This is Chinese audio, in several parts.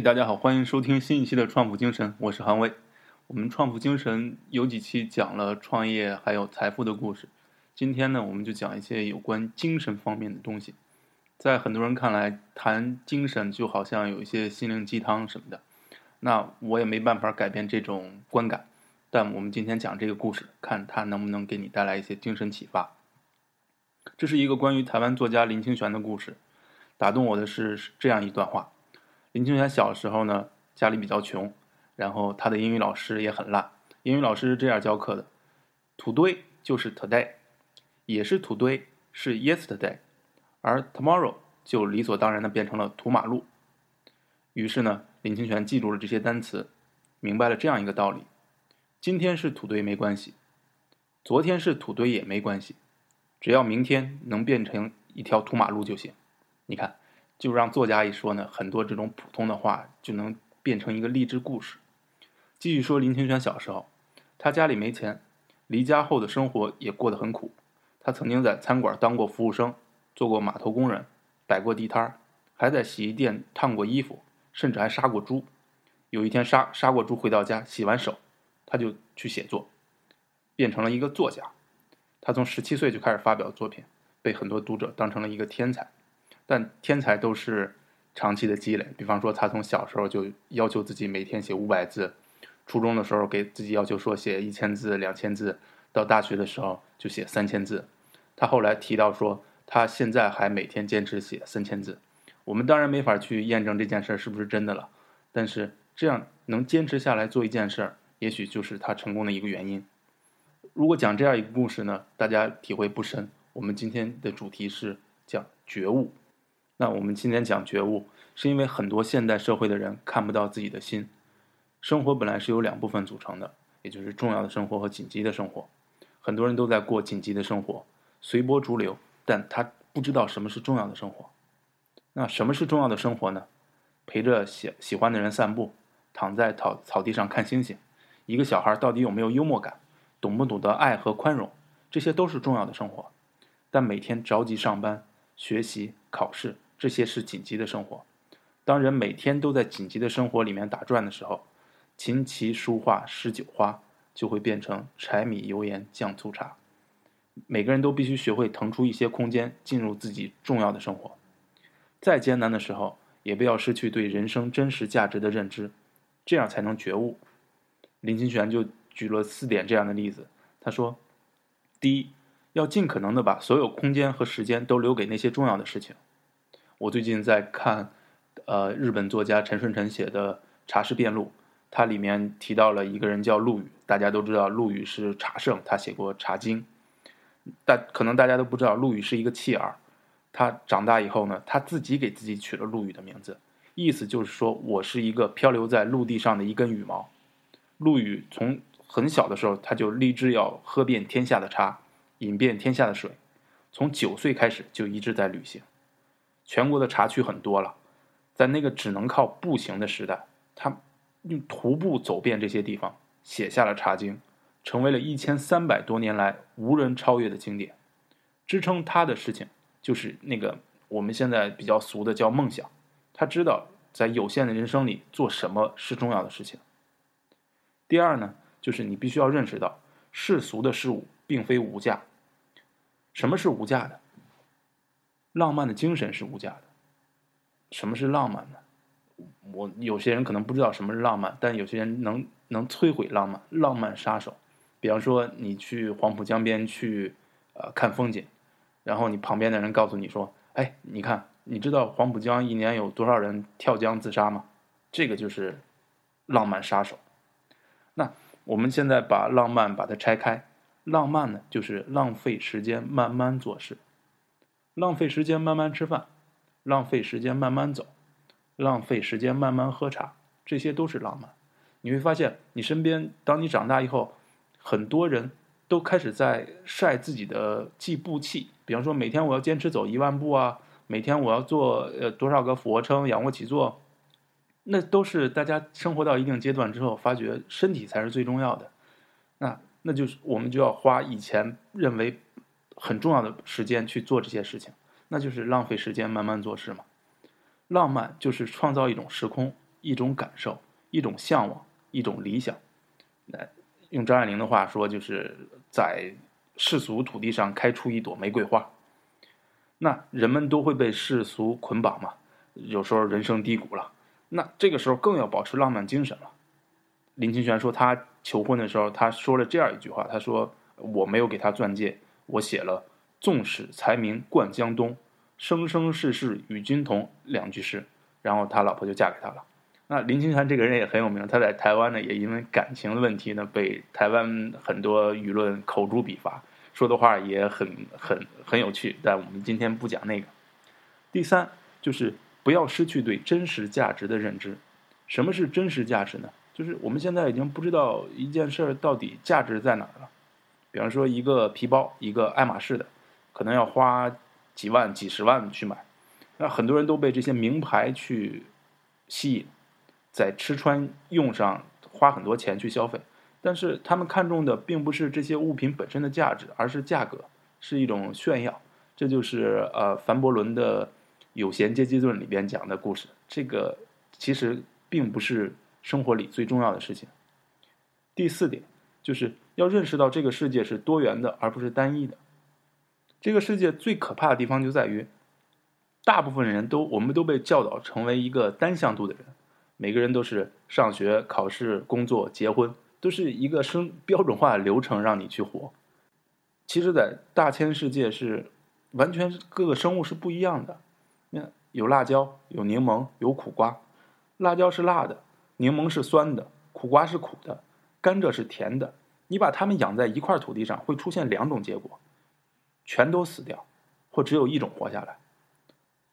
大家好，欢迎收听新一期的创富精神，我是韩威。我们创富精神有几期讲了创业还有财富的故事，今天呢，我们就讲一些有关精神方面的东西。在很多人看来，谈精神就好像有一些心灵鸡汤什么的，那我也没办法改变这种观感。但我们今天讲这个故事，看它能不能给你带来一些精神启发。这是一个关于台湾作家林清玄的故事。打动我的是这样一段话。林清玄小时候呢，家里比较穷，然后他的英语老师也很烂。英语老师是这样教课的：土堆就是 today，也是土堆是 yesterday，而 tomorrow 就理所当然的变成了土马路。于是呢，林清玄记住了这些单词，明白了这样一个道理：今天是土堆没关系，昨天是土堆也没关系，只要明天能变成一条土马路就行。你看。就让作家一说呢，很多这种普通的话就能变成一个励志故事。继续说林清玄小时候，他家里没钱，离家后的生活也过得很苦。他曾经在餐馆当过服务生，做过码头工人，摆过地摊还在洗衣店烫过衣服，甚至还杀过猪。有一天杀杀过猪回到家，洗完手，他就去写作，变成了一个作家。他从十七岁就开始发表作品，被很多读者当成了一个天才。但天才都是长期的积累，比方说他从小时候就要求自己每天写五百字，初中的时候给自己要求说写一千字、两千字，到大学的时候就写三千字。他后来提到说，他现在还每天坚持写三千字。我们当然没法去验证这件事是不是真的了，但是这样能坚持下来做一件事儿，也许就是他成功的一个原因。如果讲这样一个故事呢，大家体会不深。我们今天的主题是讲觉悟。那我们今天讲觉悟，是因为很多现代社会的人看不到自己的心。生活本来是由两部分组成的，也就是重要的生活和紧急的生活。很多人都在过紧急的生活，随波逐流，但他不知道什么是重要的生活。那什么是重要的生活呢？陪着喜喜欢的人散步，躺在草草地上看星星。一个小孩到底有没有幽默感，懂不懂得爱和宽容，这些都是重要的生活。但每天着急上班、学习、考试。这些是紧急的生活。当人每天都在紧急的生活里面打转的时候，琴棋书画诗酒花就会变成柴米油盐酱醋茶。每个人都必须学会腾出一些空间，进入自己重要的生活。再艰难的时候，也不要失去对人生真实价值的认知，这样才能觉悟。林清玄就举了四点这样的例子。他说：第一，要尽可能的把所有空间和时间都留给那些重要的事情。我最近在看，呃，日本作家陈顺臣写的《茶事变录》，它里面提到了一个人叫陆羽。大家都知道陆羽是茶圣，他写过《茶经》。但可能大家都不知道，陆羽是一个弃儿。他长大以后呢，他自己给自己取了陆羽的名字，意思就是说我是一个漂流在陆地上的一根羽毛。陆羽从很小的时候，他就立志要喝遍天下的茶，饮遍天下的水。从九岁开始就一直在旅行。全国的茶区很多了，在那个只能靠步行的时代，他用徒步走遍这些地方，写下了《茶经》，成为了一千三百多年来无人超越的经典。支撑他的事情，就是那个我们现在比较俗的叫梦想。他知道在有限的人生里做什么是重要的事情。第二呢，就是你必须要认识到世俗的事物并非无价。什么是无价的？浪漫的精神是无价的。什么是浪漫呢？我有些人可能不知道什么是浪漫，但有些人能能摧毁浪漫。浪漫杀手，比方说你去黄浦江边去，呃，看风景，然后你旁边的人告诉你说：“哎，你看，你知道黄浦江一年有多少人跳江自杀吗？”这个就是浪漫杀手。那我们现在把浪漫把它拆开，浪漫呢，就是浪费时间慢慢做事。浪费时间慢慢吃饭，浪费时间慢慢走，浪费时间慢慢喝茶，这些都是浪漫。你会发现，你身边，当你长大以后，很多人都开始在晒自己的计步器，比方说每天我要坚持走一万步啊，每天我要做呃多少个俯卧撑、仰卧起坐，那都是大家生活到一定阶段之后，发觉身体才是最重要的。那那就是我们就要花以前认为。很重要的时间去做这些事情，那就是浪费时间慢慢做事嘛。浪漫就是创造一种时空，一种感受、一种向往、一种理想。那用张爱玲的话说，就是在世俗土地上开出一朵玫瑰花。那人们都会被世俗捆绑嘛，有时候人生低谷了，那这个时候更要保持浪漫精神了。林清玄说，他求婚的时候，他说了这样一句话，他说：“我没有给他钻戒，我写了‘纵使才名冠江东，生生世世与君同’两句诗。”然后他老婆就嫁给他了。那林清玄这个人也很有名，他在台湾呢，也因为感情的问题呢，被台湾很多舆论口诛笔伐。说的话也很很很有趣，但我们今天不讲那个。第三就是不要失去对真实价值的认知。什么是真实价值呢？就是我们现在已经不知道一件事儿到底价值在哪儿。比方说一个皮包，一个爱马仕的，可能要花几万、几十万去买。那很多人都被这些名牌去吸引，在吃穿用上花很多钱去消费。但是他们看重的并不是这些物品本身的价值，而是价格，是一种炫耀。这就是呃凡伯伦的《有闲阶级论》里边讲的故事。这个其实并不是生活里最重要的事情。第四点就是要认识到这个世界是多元的，而不是单一的。这个世界最可怕的地方就在于，大部分人都我们都被教导成为一个单向度的人，每个人都是上学、考试、工作、结婚。都是一个生标准化的流程让你去活，其实，在大千世界是完全各个生物是不一样的。那有辣椒，有柠檬，有苦瓜。辣椒是辣的，柠檬是酸的，苦瓜是苦的，甘蔗是甜的。你把它们养在一块土地上，会出现两种结果：全都死掉，或只有一种活下来。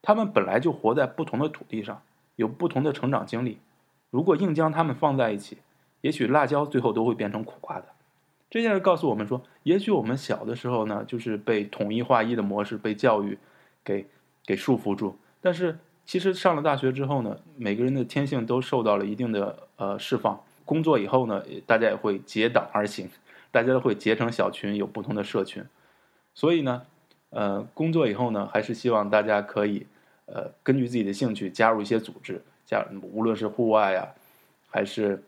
它们本来就活在不同的土地上，有不同的成长经历。如果硬将它们放在一起，也许辣椒最后都会变成苦瓜的，这件事告诉我们说，也许我们小的时候呢，就是被统一划一的模式被教育，给给束缚住。但是其实上了大学之后呢，每个人的天性都受到了一定的呃释放。工作以后呢，大家也会结党而行，大家都会结成小群，有不同的社群。所以呢，呃，工作以后呢，还是希望大家可以呃根据自己的兴趣加入一些组织，加无论是户外呀，还是。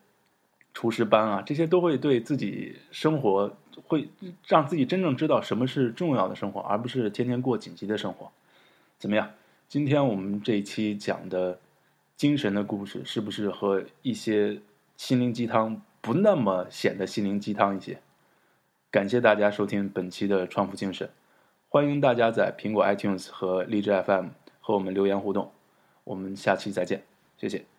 厨师班啊，这些都会对自己生活会让自己真正知道什么是重要的生活，而不是天天过紧急的生活。怎么样？今天我们这一期讲的精神的故事，是不是和一些心灵鸡汤不那么显得心灵鸡汤一些？感谢大家收听本期的创富精神，欢迎大家在苹果 iTunes 和荔枝 FM 和我们留言互动。我们下期再见，谢谢。